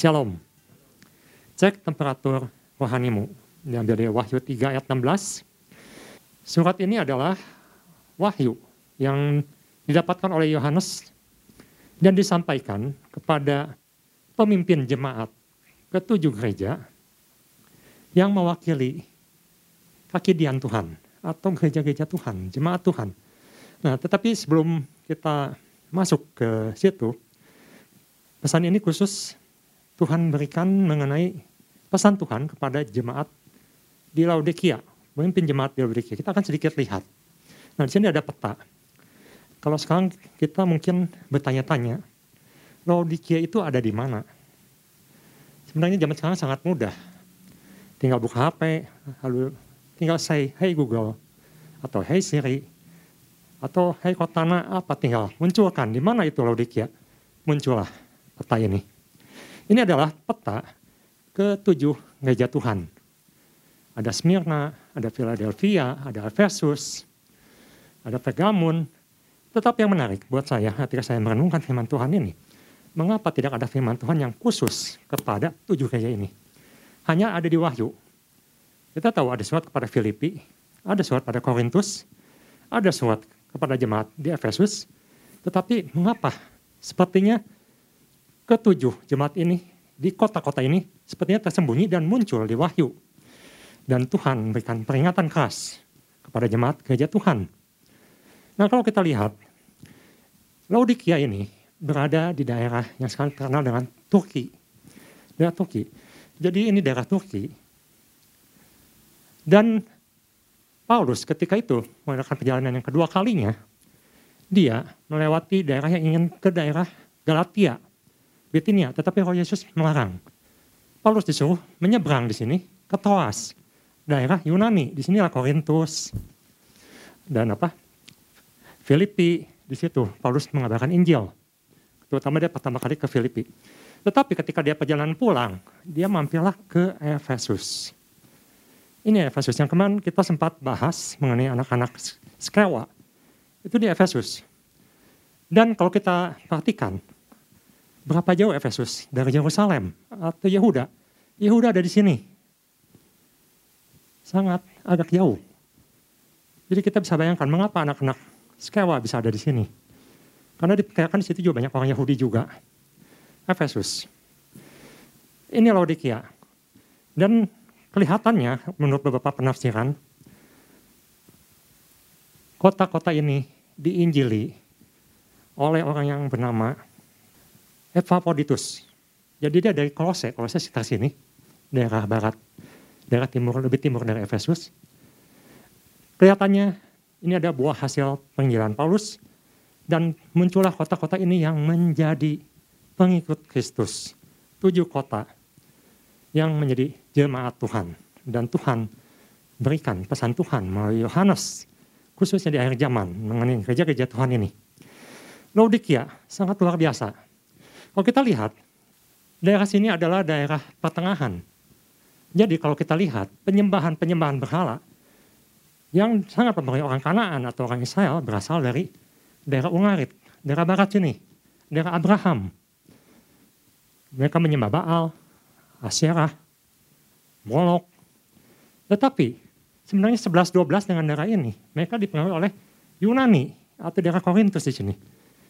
Shalom. Cek temperatur rohanimu. Diambil dari Wahyu 3 ayat 16. Surat ini adalah wahyu yang didapatkan oleh Yohanes dan disampaikan kepada pemimpin jemaat ketujuh gereja yang mewakili kakidian Tuhan atau gereja-gereja Tuhan, jemaat Tuhan. Nah, tetapi sebelum kita masuk ke situ, pesan ini khusus Tuhan berikan mengenai pesan Tuhan kepada jemaat di Laodikia, pemimpin jemaat di Laodikia. Kita akan sedikit lihat. Nah, di sini ada peta. Kalau sekarang kita mungkin bertanya-tanya, Laodikia itu ada di mana? Sebenarnya zaman sekarang sangat mudah. Tinggal buka HP, lalu tinggal say, hey Google, atau hey Siri, atau hey Cortana, apa tinggal munculkan di mana itu Laodikia. Muncullah peta ini. Ini adalah peta ketujuh gereja Tuhan. Ada Smyrna, ada Philadelphia, ada Efesus, ada Pergamun. Tetapi yang menarik buat saya ketika saya merenungkan firman Tuhan ini, mengapa tidak ada firman Tuhan yang khusus kepada tujuh gereja ini? Hanya ada di Wahyu. Kita tahu ada surat kepada Filipi, ada surat pada Korintus, ada surat kepada jemaat di Efesus, tetapi mengapa sepertinya ketujuh jemaat ini di kota-kota ini sepertinya tersembunyi dan muncul di wahyu. Dan Tuhan memberikan peringatan keras kepada jemaat gereja Tuhan. Nah kalau kita lihat, Laodikia ini berada di daerah yang sekarang terkenal dengan Turki. Daerah Turki. Jadi ini daerah Turki. Dan Paulus ketika itu mengadakan perjalanan yang kedua kalinya, dia melewati daerah yang ingin ke daerah Galatia Bitinia, tetapi Roh Yesus melarang. Paulus disuruh menyeberang di sini ke Troas, daerah Yunani. Di sinilah Korintus dan apa? Filipi di situ Paulus mengabarkan Injil. Terutama dia pertama kali ke Filipi. Tetapi ketika dia perjalanan pulang, dia mampirlah ke Efesus. Ini Efesus yang kemarin kita sempat bahas mengenai anak-anak Skewa. Itu di Efesus. Dan kalau kita perhatikan, Berapa jauh Efesus dari Yerusalem atau Yehuda? Yehuda ada di sini. Sangat agak jauh. Jadi kita bisa bayangkan mengapa anak-anak Skewa bisa ada di sini. Karena diperkirakan di situ juga banyak orang Yahudi juga. Efesus. Ini Laodikia. Dan kelihatannya menurut beberapa penafsiran, kota-kota ini diinjili oleh orang yang bernama Epaphroditus. Jadi dia dari Kolose, Kolose sekitar sini, daerah barat, daerah timur, lebih timur dari Efesus. Kelihatannya ini ada buah hasil penginjilan Paulus, dan muncullah kota-kota ini yang menjadi pengikut Kristus. Tujuh kota yang menjadi jemaat Tuhan. Dan Tuhan berikan pesan Tuhan melalui Yohanes, khususnya di akhir zaman, mengenai gereja-gereja Tuhan ini. Laodikia sangat luar biasa kalau kita lihat, daerah sini adalah daerah pertengahan. Jadi kalau kita lihat penyembahan-penyembahan berhala yang sangat mempengaruhi orang Kanaan atau orang Israel berasal dari daerah Ungarit, daerah barat sini, daerah Abraham. Mereka menyembah Baal, Asyerah, Molok. Tetapi sebenarnya 11-12 dengan daerah ini, mereka dipengaruhi oleh Yunani atau daerah Korintus di sini.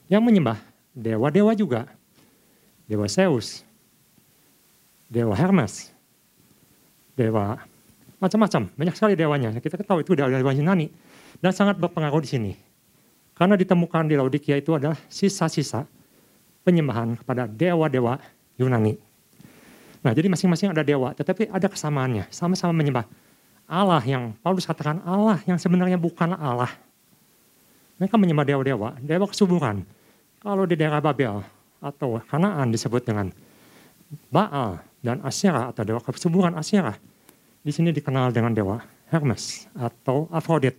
Yang menyembah dewa-dewa juga dewa Zeus, dewa Hermes, dewa macam-macam, banyak sekali dewanya. Kita tahu itu dewa Yunani dan sangat berpengaruh di sini. Karena ditemukan di Laodikia itu adalah sisa-sisa penyembahan kepada dewa-dewa Yunani. Nah, jadi masing-masing ada dewa, tetapi ada kesamaannya, sama-sama menyembah Allah yang Paulus katakan Allah yang sebenarnya bukan Allah. Mereka menyembah dewa-dewa, dewa kesuburan. Kalau di daerah Babel, atau Kanaan disebut dengan Baal dan Asyera atau dewa kesuburan Asyera. Di sini dikenal dengan dewa Hermes atau Aphrodite.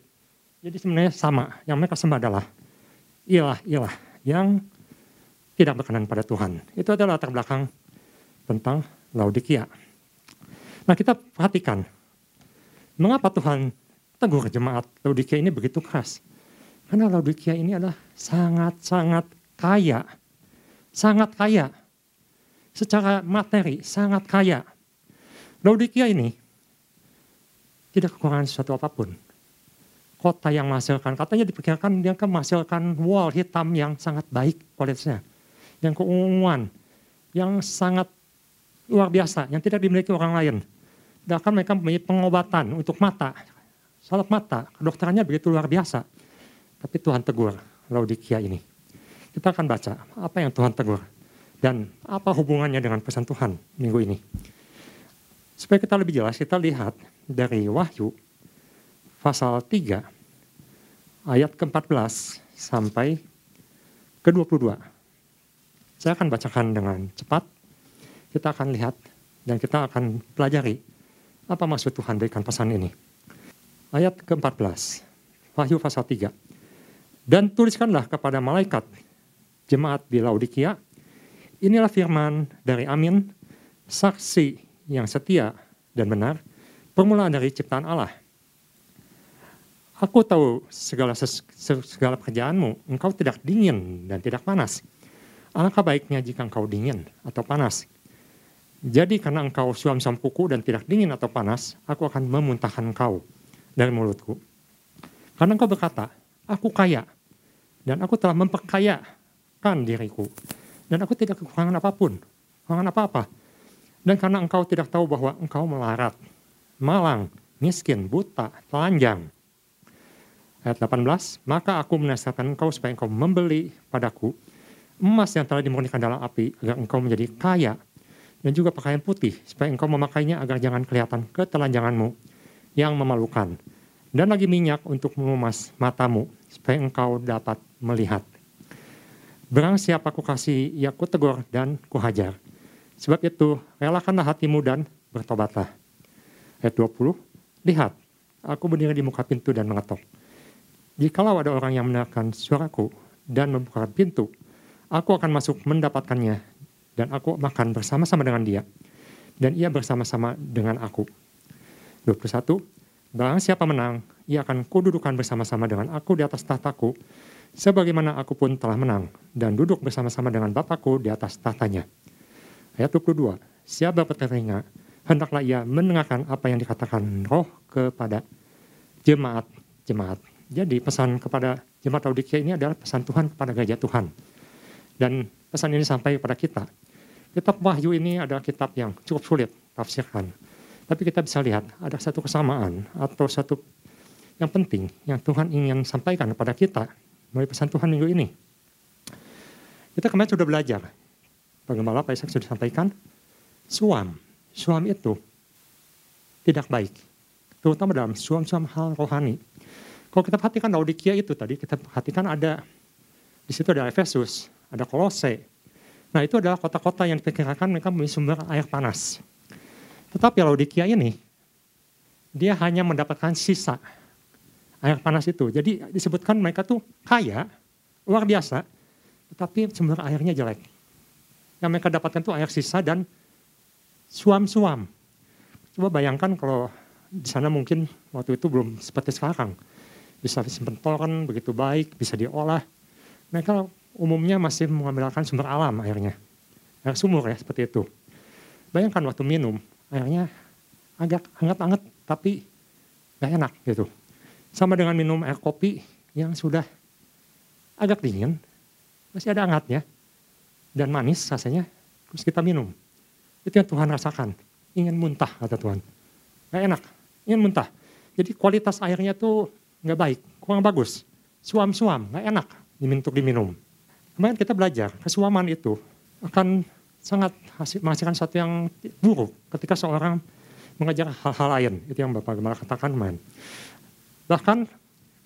Jadi sebenarnya sama, yang mereka sembah adalah ilah-ilah yang tidak berkenan pada Tuhan. Itu adalah latar belakang tentang Laodikia. Nah kita perhatikan, mengapa Tuhan tegur jemaat Laodikia ini begitu keras? Karena Laodikia ini adalah sangat-sangat kaya sangat kaya. secara materi sangat kaya. Laodikia ini tidak kekurangan sesuatu apa pun. Kota yang menghasilkan, katanya diperkirakan dia akan menghasilkan wall hitam yang sangat baik kualitasnya. Yang keunguan, yang sangat luar biasa, yang tidak dimiliki orang lain. Bahkan mereka mempunyai pengobatan untuk mata, salat mata, kedokterannya begitu luar biasa. Tapi Tuhan tegur Laodikia ini. Kita akan baca apa yang Tuhan tegur dan apa hubungannya dengan pesan Tuhan minggu ini. Supaya kita lebih jelas, kita lihat dari Wahyu pasal 3 ayat ke-14 sampai ke-22. Saya akan bacakan dengan cepat. Kita akan lihat dan kita akan pelajari apa maksud Tuhan berikan pesan ini. Ayat ke-14, Wahyu pasal 3. Dan tuliskanlah kepada malaikat jemaat di Laodikia, inilah firman dari Amin, saksi yang setia dan benar, permulaan dari ciptaan Allah. Aku tahu segala segala pekerjaanmu, engkau tidak dingin dan tidak panas. Alangkah baiknya jika engkau dingin atau panas. Jadi karena engkau suam-suam kuku dan tidak dingin atau panas, aku akan memuntahkan engkau dari mulutku. Karena engkau berkata, aku kaya, dan aku telah memperkayakan diriku. Dan aku tidak kekurangan apa pun, kekurangan apa-apa. Dan karena engkau tidak tahu bahwa engkau melarat, malang, miskin, buta, telanjang. Ayat 18, maka aku menasihatkan engkau supaya engkau membeli padaku emas yang telah dimurnikan dalam api, agar engkau menjadi kaya dan juga pakaian putih, supaya engkau memakainya agar jangan kelihatan ketelanjanganmu yang memalukan. Dan lagi minyak untuk memumas matamu, supaya engkau dapat melihat. Berang siapa ku kasih, ya ku tegur dan ku hajar. Sebab itu, relakanlah hatimu dan bertobatlah. Ayat 20, lihat, aku berdiri di muka pintu dan mengetok. Jikalau ada orang yang mendengarkan suaraku dan membuka pintu, aku akan masuk mendapatkannya dan aku makan bersama-sama dengan dia dan ia bersama-sama dengan aku. 21. Barang siapa menang, ia akan kududukan bersama-sama dengan aku di atas tahtaku, sebagaimana aku pun telah menang, dan duduk bersama-sama dengan Bapakku di atas tahtanya. Ayat 22. Siapa bertelinga, hendaklah ia mendengarkan apa yang dikatakan roh kepada jemaat-jemaat. Jadi pesan kepada jemaat Laodikia ini adalah pesan Tuhan kepada gereja Tuhan. Dan pesan ini sampai kepada kita. Kitab Wahyu ini adalah kitab yang cukup sulit tafsirkan. Tapi kita bisa lihat ada satu kesamaan atau satu yang penting yang Tuhan ingin sampaikan kepada kita melalui pesan Tuhan minggu ini. Kita kemarin sudah belajar bagaimana Pak Ishak sudah sampaikan suam. Suam itu tidak baik. Terutama dalam suam-suam hal rohani. Kalau kita perhatikan Laodikia itu tadi, kita perhatikan ada di situ ada Efesus, ada Kolose. Nah itu adalah kota-kota yang diperkirakan mereka memiliki sumber air panas. Tetapi Laodikia ini, dia hanya mendapatkan sisa air panas itu. Jadi disebutkan mereka tuh kaya, luar biasa, tetapi sumber airnya jelek. Yang mereka dapatkan tuh air sisa dan suam-suam. Coba bayangkan kalau di sana mungkin waktu itu belum seperti sekarang. Bisa disimpan begitu baik, bisa diolah. Mereka umumnya masih mengambilkan sumber alam airnya. Air sumur ya seperti itu. Bayangkan waktu minum, airnya agak hangat-hangat tapi gak enak gitu. Sama dengan minum air kopi yang sudah agak dingin, masih ada hangatnya dan manis rasanya, terus kita minum. Itu yang Tuhan rasakan, ingin muntah kata Tuhan. Gak enak, ingin muntah. Jadi kualitas airnya tuh gak baik, kurang bagus. Suam-suam, gak enak untuk diminum. Kemarin kita belajar, kesuaman itu akan sangat menghasilkan sesuatu yang buruk ketika seorang mengajar hal-hal lain. Itu yang Bapak Gembala katakan kemarin. Bahkan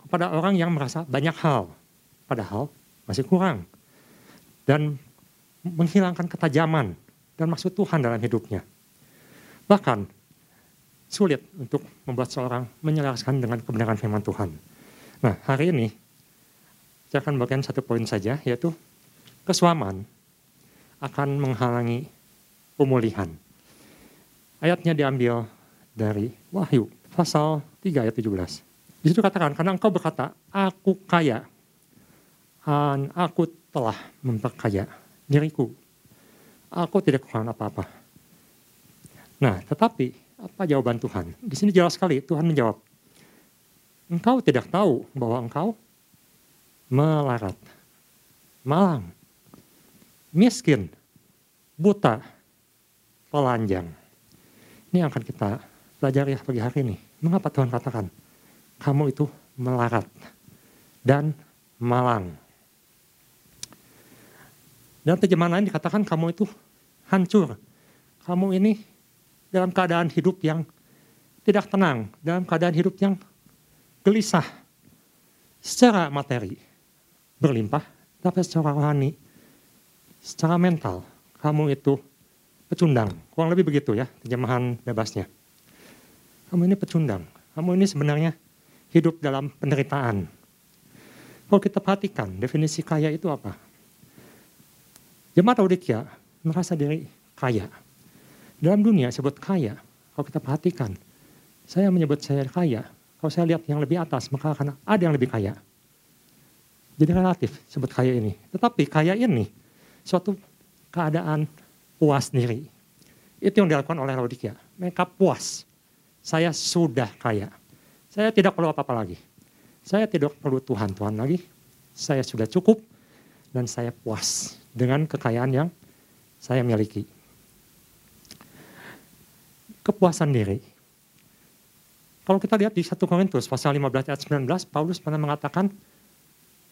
kepada orang yang merasa banyak hal, padahal masih kurang. Dan menghilangkan ketajaman dan maksud Tuhan dalam hidupnya. Bahkan sulit untuk membuat seorang menyelaraskan dengan kebenaran firman Tuhan. Nah, hari ini saya akan bagian satu poin saja, yaitu kesuaman akan menghalangi pemulihan. Ayatnya diambil dari Wahyu, pasal 3 ayat 17. Di situ katakan, karena engkau berkata, aku kaya, dan aku telah memperkaya diriku. Aku tidak kekurangan apa-apa. Nah, tetapi apa jawaban Tuhan? Di sini jelas sekali Tuhan menjawab, engkau tidak tahu bahwa engkau melarat, malang, miskin, buta, telanjang. Ini yang akan kita pelajari pagi hari ini. Mengapa Tuhan katakan, kamu itu melarat dan malang. Dan terjemahan lain dikatakan kamu itu hancur. Kamu ini dalam keadaan hidup yang tidak tenang, dalam keadaan hidup yang gelisah. Secara materi berlimpah, tapi secara rohani, secara mental, kamu itu pecundang. Kurang lebih begitu ya terjemahan bebasnya. Kamu ini pecundang. Kamu ini sebenarnya hidup dalam penderitaan. Kalau kita perhatikan definisi kaya itu apa? Jemaat Laodikia merasa diri kaya. Dalam dunia sebut kaya, kalau kita perhatikan, saya menyebut saya kaya. Kalau saya lihat yang lebih atas, maka akan ada yang lebih kaya. Jadi relatif sebut kaya ini. Tetapi kaya ini suatu keadaan puas diri. Itu yang dilakukan oleh Laodikia. Mereka puas. Saya sudah kaya. Saya tidak perlu apa-apa lagi. Saya tidak perlu Tuhan-Tuhan lagi. Saya sudah cukup dan saya puas dengan kekayaan yang saya miliki. Kepuasan diri. Kalau kita lihat di 1 Korintus pasal 15 ayat 19, Paulus pernah mengatakan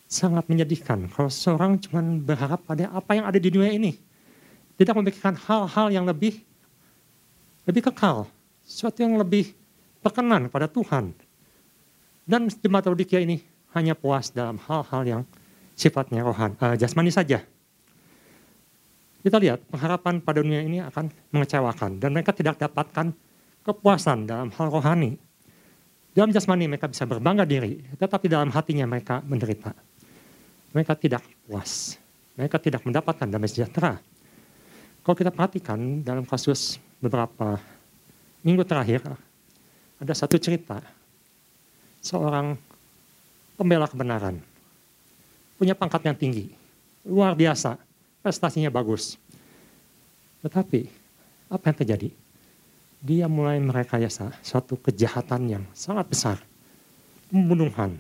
sangat menyedihkan kalau seorang cuma berharap pada apa yang ada di dunia ini. Tidak memikirkan hal-hal yang lebih lebih kekal, sesuatu yang lebih perkenan pada Tuhan. Dan jemaat Laodikia ini hanya puas dalam hal-hal yang sifatnya rohan, uh, jasmani saja. Kita lihat pengharapan pada dunia ini akan mengecewakan dan mereka tidak dapatkan kepuasan dalam hal rohani. Dalam jasmani mereka bisa berbangga diri, tetapi dalam hatinya mereka menderita. Mereka tidak puas, mereka tidak mendapatkan damai sejahtera. Kalau kita perhatikan dalam kasus beberapa minggu terakhir, ada satu cerita seorang pembela kebenaran. Punya pangkat yang tinggi, luar biasa, prestasinya bagus. Tetapi apa yang terjadi? Dia mulai merekayasa suatu kejahatan yang sangat besar. Pembunuhan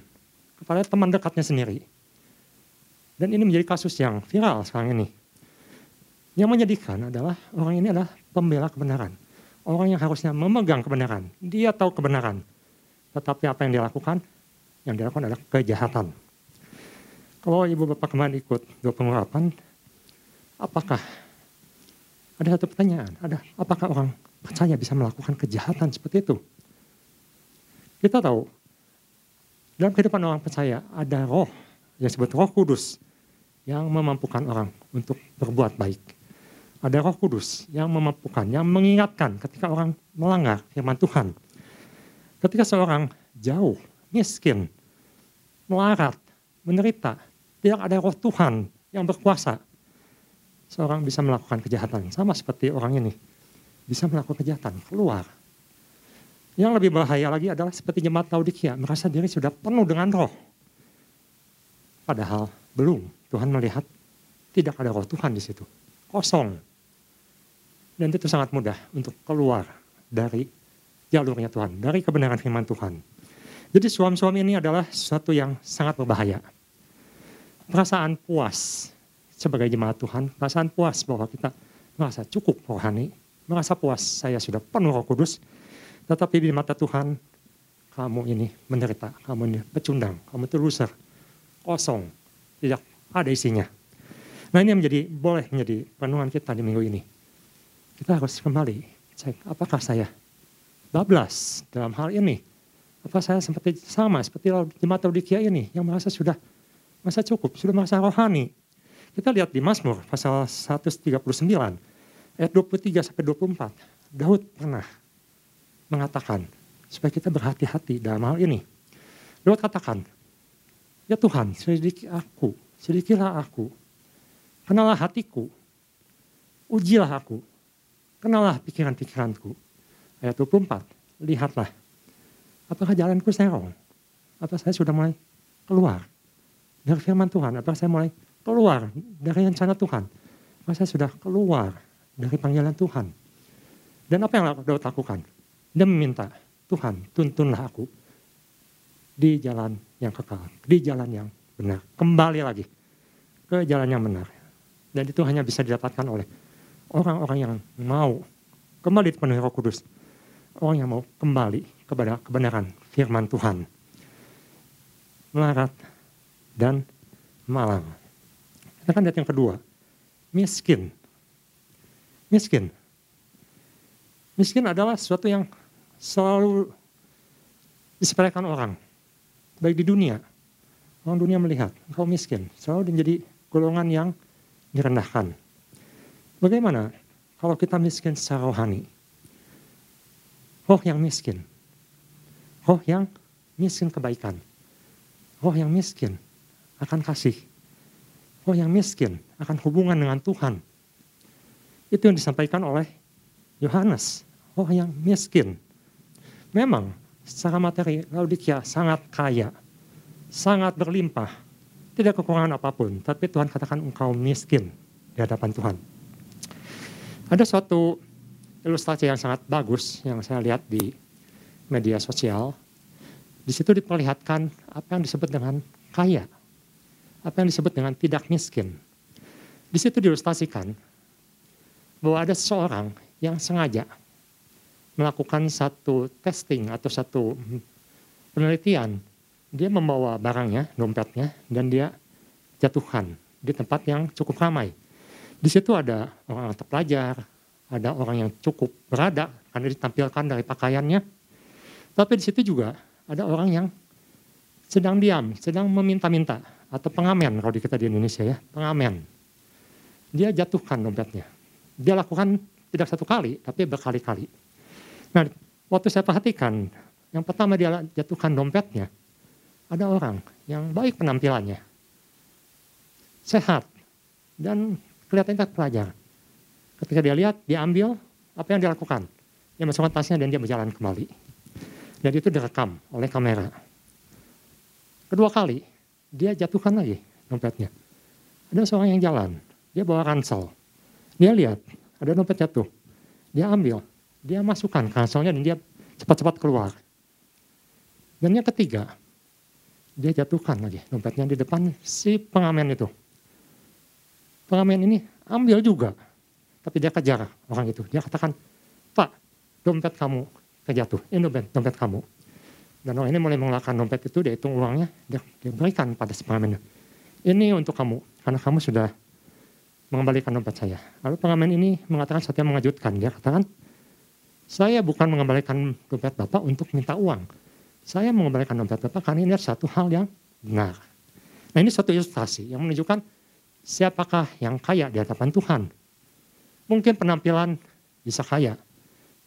kepada teman dekatnya sendiri. Dan ini menjadi kasus yang viral sekarang ini. Yang menyedihkan adalah orang ini adalah pembela kebenaran. Orang yang harusnya memegang kebenaran. Dia tahu kebenaran. Tetapi apa yang dilakukan? Yang dilakukan adalah kejahatan. Kalau ibu bapak kemarin ikut dua pengurapan, apakah ada satu pertanyaan, ada apakah orang percaya bisa melakukan kejahatan seperti itu? Kita tahu dalam kehidupan orang percaya ada roh yang disebut roh kudus yang memampukan orang untuk berbuat baik. Ada roh kudus yang memampukan, yang mengingatkan ketika orang melanggar firman Tuhan. Ketika seorang jauh, miskin, melarat, menderita, tidak ada roh Tuhan yang berkuasa, seorang bisa melakukan kejahatan. Sama seperti orang ini, bisa melakukan kejahatan, keluar. Yang lebih bahaya lagi adalah seperti jemaat Laodikia, merasa diri sudah penuh dengan roh. Padahal belum, Tuhan melihat tidak ada roh Tuhan di situ. Kosong, dan itu sangat mudah untuk keluar dari jalurnya Tuhan, dari kebenaran firman Tuhan. Jadi suami-suami ini adalah sesuatu yang sangat berbahaya. Perasaan puas sebagai jemaat Tuhan, perasaan puas bahwa kita merasa cukup rohani, merasa puas saya sudah penuh roh kudus, tetapi di mata Tuhan kamu ini menderita, kamu ini pecundang, kamu itu loser, kosong, tidak ada isinya. Nah ini menjadi boleh menjadi penuhan kita di minggu ini kita harus kembali cek apakah saya bablas dalam hal ini. Apa saya seperti sama seperti jemaat Laodikia ini yang merasa sudah merasa cukup, sudah merasa rohani. Kita lihat di Mazmur pasal 139 ayat 23 sampai 24. Daud pernah mengatakan supaya kita berhati-hati dalam hal ini. Daud katakan, Ya Tuhan, selidiki aku, selidikilah aku, kenalah hatiku, ujilah aku, Kenalah pikiran-pikiranku. Ayat 24, lihatlah. Apakah jalanku serong? Apa saya sudah mulai keluar dari firman Tuhan? Apakah saya mulai keluar dari rencana Tuhan? Apakah saya sudah keluar dari panggilan Tuhan. Dan apa yang Daud lakukan? Dia meminta, Tuhan tuntunlah aku di jalan yang kekal, di jalan yang benar. Kembali lagi ke jalan yang benar. Dan itu hanya bisa didapatkan oleh orang-orang yang mau kembali dipenuhi roh kudus. Orang yang mau kembali kepada kebenaran firman Tuhan. Melarat dan malang. Kita kan lihat yang kedua, miskin. Miskin. Miskin adalah sesuatu yang selalu disepelekan orang. Baik di dunia, orang dunia melihat engkau miskin. Selalu menjadi golongan yang direndahkan. Bagaimana kalau kita miskin secara rohani? Roh yang miskin. Roh yang miskin kebaikan. Roh yang miskin akan kasih. Roh yang miskin akan hubungan dengan Tuhan. Itu yang disampaikan oleh Yohanes. Roh yang miskin. Memang secara materi Laodikia sangat kaya. Sangat berlimpah. Tidak kekurangan apa pun. Tapi Tuhan katakan engkau miskin di hadapan Tuhan. Ada suatu ilustrasi yang sangat bagus yang saya lihat di media sosial. Di situ diperlihatkan apa yang disebut dengan kaya apa yang disebut dengan tidak miskin. Di situ diilustrasikan bahwa ada seseorang yang sengaja melakukan satu testing atau satu penelitian. Dia membawa barangnya, dompetnya, dan dia jatuhkan di tempat yang cukup ramai. Di situ ada orang terpelajar, ada orang yang cukup berada karena ditampilkan dari pakaiannya. Tapi di situ juga ada orang yang sedang diam, sedang meminta-minta atau pengamen kalau di kita di Indonesia ya, pengamen. Dia jatuhkan dompetnya. Dia lakukan tidak satu kali, tapi berkali-kali. Nah, waktu saya perhatikan, yang pertama dia jatuhkan dompetnya, ada orang yang baik penampilannya, sehat, dan kelihatannya pelajar. Ketika dia lihat, dia ambil apa yang dia lakukan. Dia masukkan tasnya dan dia berjalan kembali. Dan itu direkam oleh kamera. Kedua kali, dia jatuhkan lagi dompetnya. Ada seorang yang jalan, dia bawa ransel. Dia lihat, ada dompet jatuh. Dia ambil, dia masukkan ranselnya dan dia cepat-cepat keluar. Dan yang ketiga, dia jatuhkan lagi dompetnya di depan si pengamen itu. Pengamen ini ambil juga, tapi dia kejar orang itu. Dia katakan, Pak, dompet kamu kejatuh, ini dompet, dompet kamu. Dan orang ini mulai mengeluarkan dompet itu, dia hitung uangnya, dia, dia berikan pada si pengamen. Ini untuk kamu, karena kamu sudah mengembalikan dompet saya. Lalu pengamen ini mengatakan sesuatu yang mengejutkan. Dia katakan, saya bukan mengembalikan dompet Bapak untuk minta uang. Saya mengembalikan dompet Bapak karena ini satu hal yang benar. Nah ini satu ilustrasi yang menunjukkan siapakah yang kaya di hadapan Tuhan. Mungkin penampilan bisa kaya,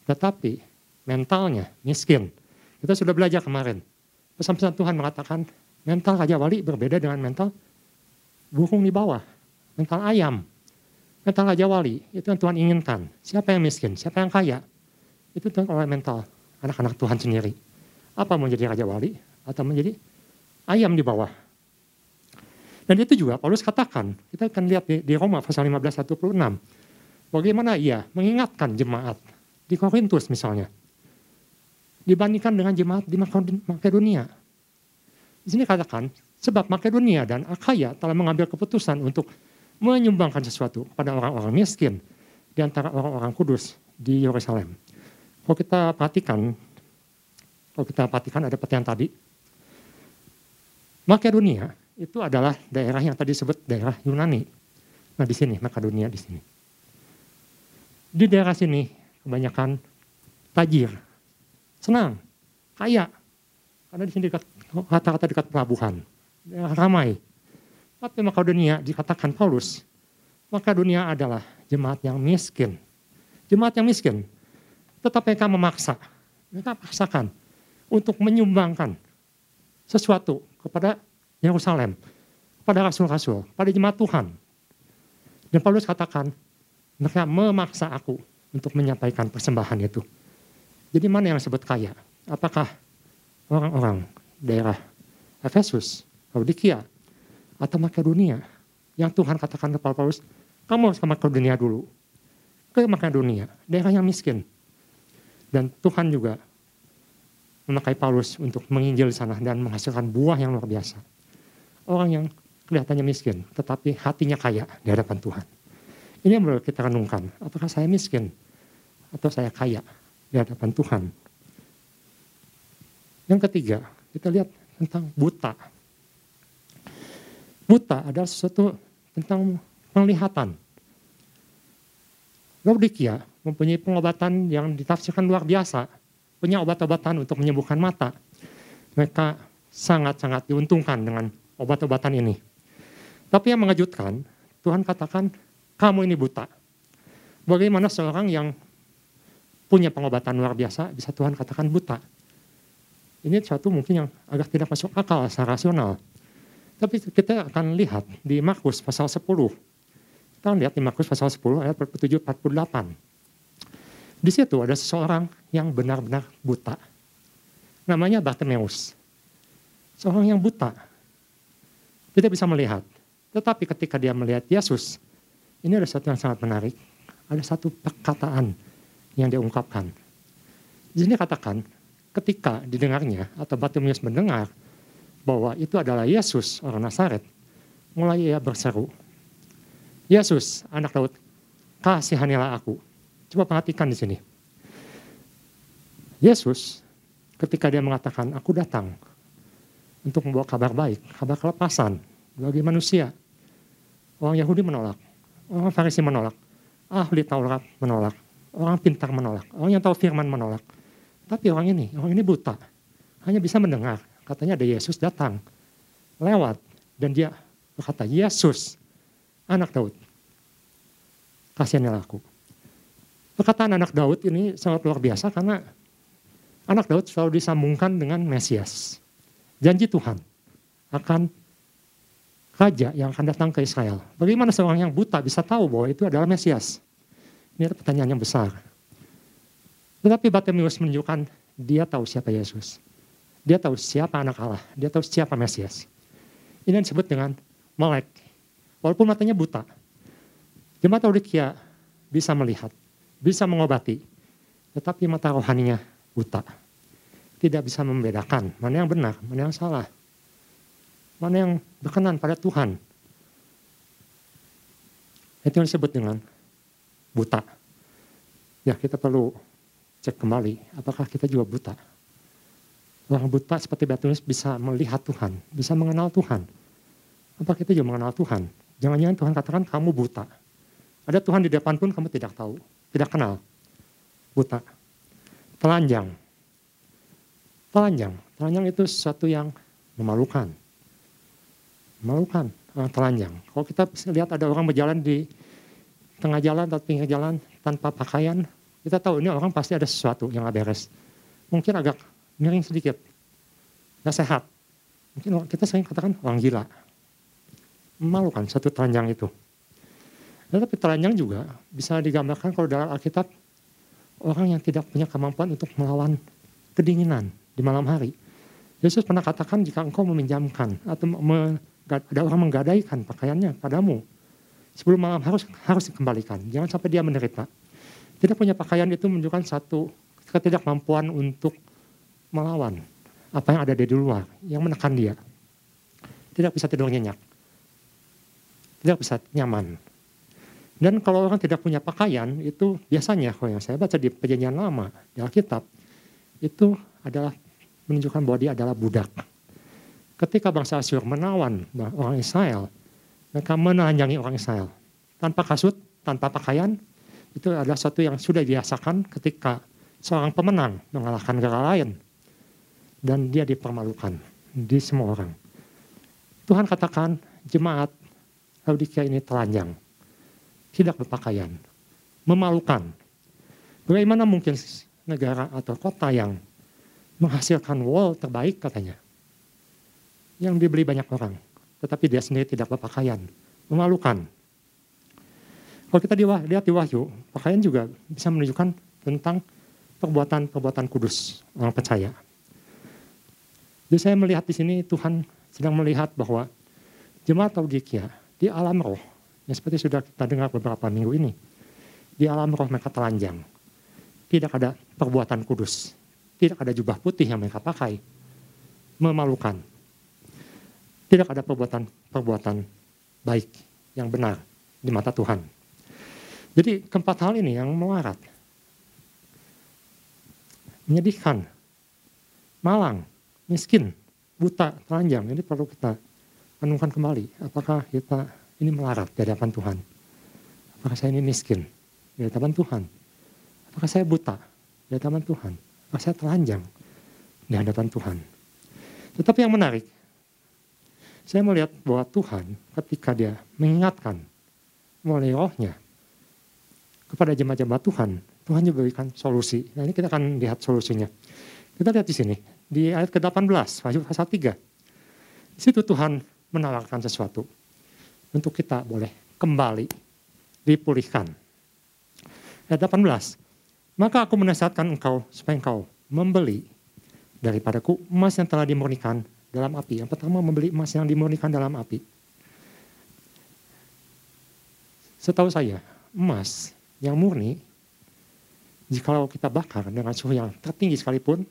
tetapi mentalnya miskin kita sudah belajar kemarin. Pesan-pesan Tuhan mengatakan mental Raja Wali berbeda dengan mental burung di bawah. Mental ayam. Mental Raja Wali itu yang Tuhan inginkan. Siapa yang miskin, siapa yang kaya. Itu Tuhan oleh mental anak-anak Tuhan sendiri. Apa menjadi Raja Wali atau menjadi ayam di bawah. Dan itu juga Paulus katakan, kita akan lihat di, di Roma pasal 15 16. Bagaimana ia mengingatkan jemaat di Korintus misalnya dibandingkan dengan jemaat di Makedonia. Di sini katakan, sebab Makedonia dan Akaya telah mengambil keputusan untuk menyumbangkan sesuatu pada orang-orang miskin di antara orang-orang kudus di Yerusalem. Kalau kita perhatikan, kalau kita perhatikan ada petian tadi, Makedonia itu adalah daerah yang tadi disebut daerah Yunani. Nah di sini, Makedonia di sini. Di daerah sini kebanyakan tajir, senang, kaya. Karena di sini dekat kata-kata dekat pelabuhan, ramai. Tapi Makedonia dikatakan Paulus, Makedonia adalah jemaat yang miskin. Jemaat yang miskin, tetapi mereka memaksa, mereka paksakan untuk menyumbangkan sesuatu kepada Yerusalem, kepada rasul-rasul, pada jemaat Tuhan. Dan Paulus katakan, mereka memaksa aku untuk menyampaikan persembahan itu. Jadi mana yang disebut kaya? Apakah orang-orang daerah Efesus, Laodikia, atau Makedonia yang Tuhan katakan kepada Paulus, kamu harus ke Makedonia dulu. ke Makedonia, daerah yang miskin. Dan Tuhan juga memakai Paulus untuk menginjil sana dan menghasilkan buah yang luar biasa. Orang yang kelihatannya miskin, tetapi hatinya kaya di hadapan Tuhan. Ini yang perlu kita renungkan. Apakah saya miskin atau saya kaya di hadapan Tuhan? Yang ketiga, kita lihat tentang buta. Buta adalah sesuatu tentang penglihatan. Laodikia mempunyai pengobatan yang ditafsirkan luar biasa punya obat-obatan untuk menyembuhkan mata. Mereka sangat-sangat diuntungkan dengan obat-obatan ini. Tapi yang mengejutkan, Tuhan katakan, kamu ini buta. Bagaimana seorang yang punya pengobatan luar biasa bisa Tuhan katakan buta? Ini suatu mungkin yang agak tidak masuk akal secara rasional. Tapi kita akan lihat di Markus pasal 10. Kita lihat di Markus pasal 10 ayat 47 48. Di situ ada seseorang yang benar-benar buta. Namanya Bartimeus. Seorang yang buta. Tidak bisa melihat. Tetapi ketika dia melihat Yesus, ini ada satu yang sangat menarik. Ada satu perkataan yang dia ungkapkan. Di sini katakan, ketika didengarnya atau Bartimeus mendengar bahwa itu adalah Yesus orang Nazaret, mulai ia berseru, Yesus, anak Daud, kasihanilah aku. Coba perhatikan di sini. Yesus ketika dia mengatakan, aku datang untuk membawa kabar baik, kabar kelepasan bagi manusia. Orang Yahudi menolak, orang Farisi menolak, ahli Taurat menolak, orang pintar menolak, orang yang tahu firman menolak. Tapi orang ini, orang ini buta, hanya bisa mendengar. Katanya ada Yesus datang, lewat, dan dia berkata, Yesus, anak Daud, kasihannya aku. Perkataan anak Daud ini sangat luar biasa karena anak Daud selalu disambungkan dengan Mesias. Janji Tuhan akan raja yang akan datang ke Israel. Bagaimana seorang yang buta bisa tahu bahwa itu adalah Mesias? Ini adalah pertanyaan yang besar. Tetapi Bartimeus menunjukkan dia tahu siapa Yesus. Dia tahu siapa anak Allah. Dia tahu siapa Mesias. Ini disebut dengan melek. Walaupun matanya buta. Jemaat Laodikia bisa melihat bisa mengobati, tetapi mata rohaninya buta. Tidak bisa membedakan mana yang benar, mana yang salah. Mana yang berkenan pada Tuhan. Itu yang disebut dengan buta. Ya kita perlu cek kembali, apakah kita juga buta. Orang buta seperti Batunis bisa melihat Tuhan, bisa mengenal Tuhan. Apa kita juga mengenal Tuhan? Jangan-jangan Tuhan katakan kamu buta. Ada Tuhan di depan pun kamu tidak tahu tidak kenal. Buta. Telanjang. Telanjang. Telanjang itu sesuatu yang memalukan. Memalukan orang telanjang. Kalau kita lihat ada orang berjalan di tengah jalan atau pinggir jalan tanpa pakaian, kita tahu ini orang pasti ada sesuatu yang gak beres. Mungkin agak miring sedikit. Gak sehat. Mungkin kita sering katakan orang gila. Memalukan satu telanjang itu. Tetapi telanjang juga bisa digambarkan kalau dalam Alkitab orang yang tidak punya kemampuan untuk melawan kedinginan di malam hari. Yesus pernah katakan jika engkau meminjamkan atau ada orang menggadaikan pakaiannya padamu sebelum malam harus harus dikembalikan. Jangan sampai dia menderita. Tidak punya pakaian itu menunjukkan satu ketidakmampuan untuk melawan apa yang ada di luar yang menekan dia. Tidak bisa tidur nyenyak. Tidak bisa nyaman dan kalau orang tidak punya pakaian, itu biasanya kalau yang saya baca di perjanjian lama, di Alkitab, itu adalah menunjukkan bahwa dia adalah budak. Ketika bangsa Asyur menawan orang Israel, mereka menelanjangi orang Israel. Tanpa kasut, tanpa pakaian, itu adalah sesuatu yang sudah dibiasakan ketika seorang pemenang mengalahkan negara lain. Dan dia dipermalukan di semua orang. Tuhan katakan jemaat Laodikia ini telanjang tidak berpakaian, memalukan. Bagaimana mungkin negara atau kota yang menghasilkan wall terbaik katanya, yang dibeli banyak orang, tetapi dia sendiri tidak berpakaian, memalukan. Kalau kita lihat di Wahyu, pakaian juga bisa menunjukkan tentang perbuatan-perbuatan kudus orang percaya. Jadi saya melihat di sini Tuhan sedang melihat bahwa jemaat Laodikia di alam roh yang seperti sudah kita dengar beberapa minggu ini. Di alam roh mereka telanjang. Tidak ada perbuatan kudus. Tidak ada jubah putih yang mereka pakai. Memalukan. Tidak ada perbuatan-perbuatan baik yang benar di mata Tuhan. Jadi keempat hal ini yang melarat. Menyedihkan, malang, miskin, buta, telanjang. Ini perlu kita renungkan kembali. Apakah kita ini melarat di hadapan Tuhan? Apakah saya ini miskin di hadapan Tuhan? Apakah saya buta di hadapan Tuhan? Apakah saya telanjang di hadapan Tuhan? Tetapi yang menarik, saya melihat bahwa Tuhan ketika dia mengingatkan melalui rohnya kepada jemaat-jemaat Tuhan, Tuhan juga berikan solusi. Nah ini kita akan lihat solusinya. Kita lihat di sini, di ayat ke-18, pasal 3. Di situ Tuhan menawarkan sesuatu untuk kita boleh kembali dipulihkan. Ayat 18. Maka aku menasihatkan engkau supaya engkau membeli daripadaku emas yang telah dimurnikan dalam api. Yang pertama membeli emas yang dimurnikan dalam api. Setahu saya, emas yang murni, jikalau kita bakar dengan suhu yang tertinggi sekalipun,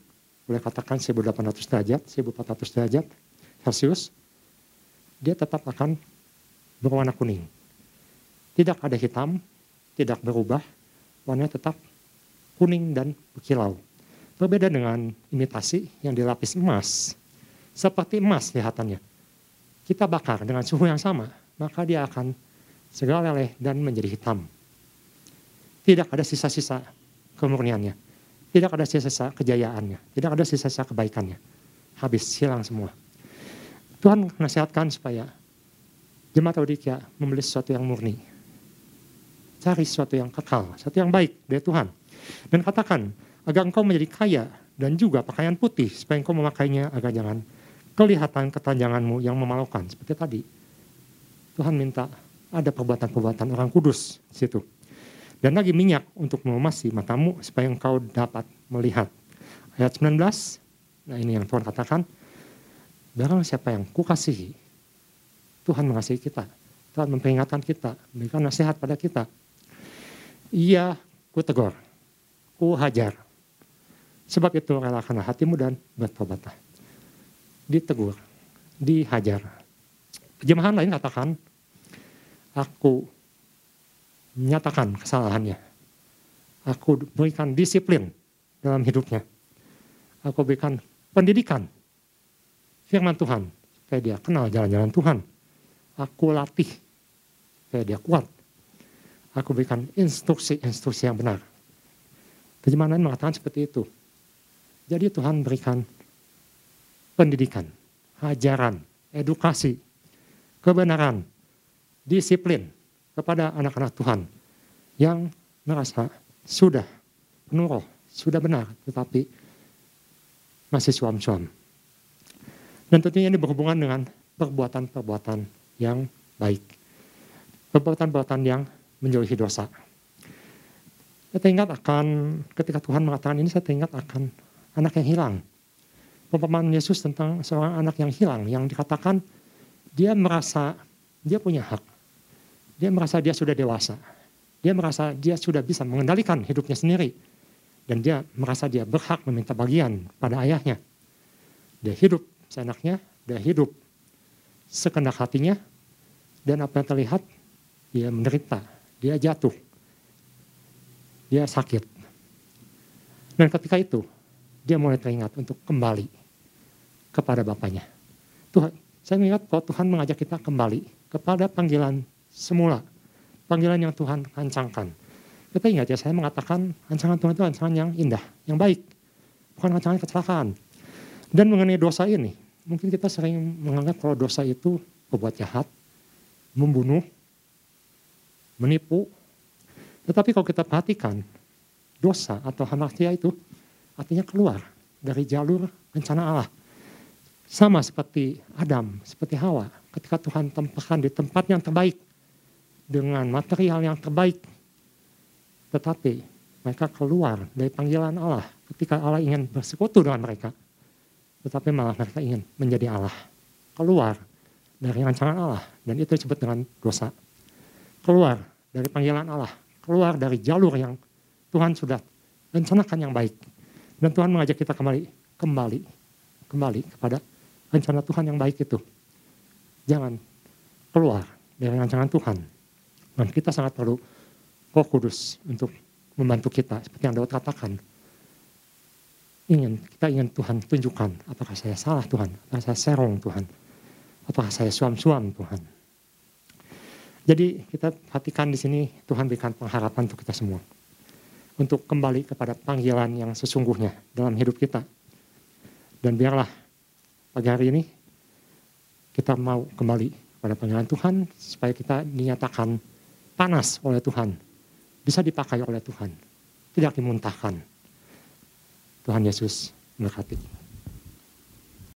boleh katakan 1800 derajat, 1400 derajat Celcius, dia tetap akan berwarna kuning. Tidak ada hitam, tidak berubah, warnanya tetap kuning dan berkilau. Berbeda dengan imitasi yang dilapis emas. Seperti emas lihatannya. Kita bakar dengan suhu yang sama, maka dia akan segera leleh dan menjadi hitam. Tidak ada sisa-sisa kemurniannya. Tidak ada sisa-sisa kejayaannya. Tidak ada sisa-sisa kebaikannya. Habis, hilang semua. Tuhan menasihatkan supaya jemaat Laodikia membeli sesuatu yang murni. Cari sesuatu yang kekal, sesuatu yang baik dari Tuhan. Dan katakan, agar engkau menjadi kaya dan juga pakaian putih, supaya engkau memakainya agar jangan kelihatan ketanjanganmu yang memalukan. Seperti tadi, Tuhan minta ada perbuatan-perbuatan orang kudus di situ. Dan lagi minyak untuk memasi matamu supaya engkau dapat melihat. Ayat 19, nah ini yang Tuhan katakan, Barang siapa yang kukasihi, Tuhan mengasihi kita. Tuhan memperingatkan kita, memberikan nasihat pada kita. Ia ku hajar. Sebab itu relakanlah hatimu dan bertobatlah. Ditegur, dihajar. Jemahan lain katakan, aku menyatakan kesalahannya. Aku berikan disiplin dalam hidupnya. Aku berikan pendidikan firman Tuhan. Supaya dia kenal jalan-jalan Tuhan. Aku latih. Supaya dia kuat. Aku berikan instruksi-instruksi yang benar. Terjemahan mengatakan seperti itu. Jadi Tuhan berikan pendidikan, ajaran, edukasi, kebenaran, disiplin kepada anak-anak Tuhan yang merasa sudah penuh sudah benar, tetapi masih suam-suam. Dan tentunya ini berhubungan dengan perbuatan-perbuatan yang baik. Perbuatan-perbuatan yang menjauhi dosa. Saya teringat akan ketika Tuhan mengatakan ini saya teringat akan anak yang hilang. Pempamaan Yesus tentang seorang anak yang hilang yang dikatakan dia merasa dia punya hak. Dia merasa dia sudah dewasa. Dia merasa dia sudah bisa mengendalikan hidupnya sendiri. Dan dia merasa dia berhak meminta bagian pada ayahnya. Dia hidup seenaknya, dia hidup sekendak hatinya, dan apa yang terlihat, dia menderita, dia jatuh, dia sakit. Dan ketika itu, dia mulai teringat untuk kembali kepada Bapaknya. Tuhan, saya mengingat bahwa Tuhan mengajak kita kembali kepada panggilan semula, panggilan yang Tuhan rancangkan. Kita ingat ya, saya mengatakan rancangan Tuhan itu rancangan yang indah, yang baik, bukan rancangan kecelakaan. Dan mengenai dosa ini, mungkin kita sering menganggap kalau dosa itu berbuat jahat, membunuh, menipu. Tetapi kalau kita perhatikan, dosa atau hamartia itu artinya keluar dari jalur rencana Allah. Sama seperti Adam, seperti Hawa, ketika Tuhan tempatkan di tempat yang terbaik, dengan material yang terbaik, tetapi mereka keluar dari panggilan Allah ketika Allah ingin bersekutu dengan mereka tetapi malah mereka ingin menjadi Allah. Keluar dari rancangan Allah. Dan itu disebut dengan dosa. Keluar dari panggilan Allah. keluar dari jalur yang Tuhan sudah rencanakan yang baik. Dan Tuhan mengajak kita kembali, kembali, kembali kepada rencana Tuhan yang baik itu. Jangan keluar dari rancangan Tuhan. Dan kita sangat perlu roh kudus untuk membantu kita. Seperti yang Daud katakan. Ingin, kita ingin Tuhan tunjukkan apakah saya salah Tuhan, apakah saya serong Tuhan, apakah saya suam-suam Tuhan. Jadi kita perhatikan di sini Tuhan berikan pengharapan untuk kita semua. Untuk kembali kepada panggilan yang sesungguhnya dalam hidup kita. Dan biarlah pagi hari ini kita mau kembali pada panggilan Tuhan supaya kita dinyatakan panas oleh Tuhan. Bisa dipakai oleh Tuhan. Tidak dimuntahkan. Tuhan Yesus memberkati.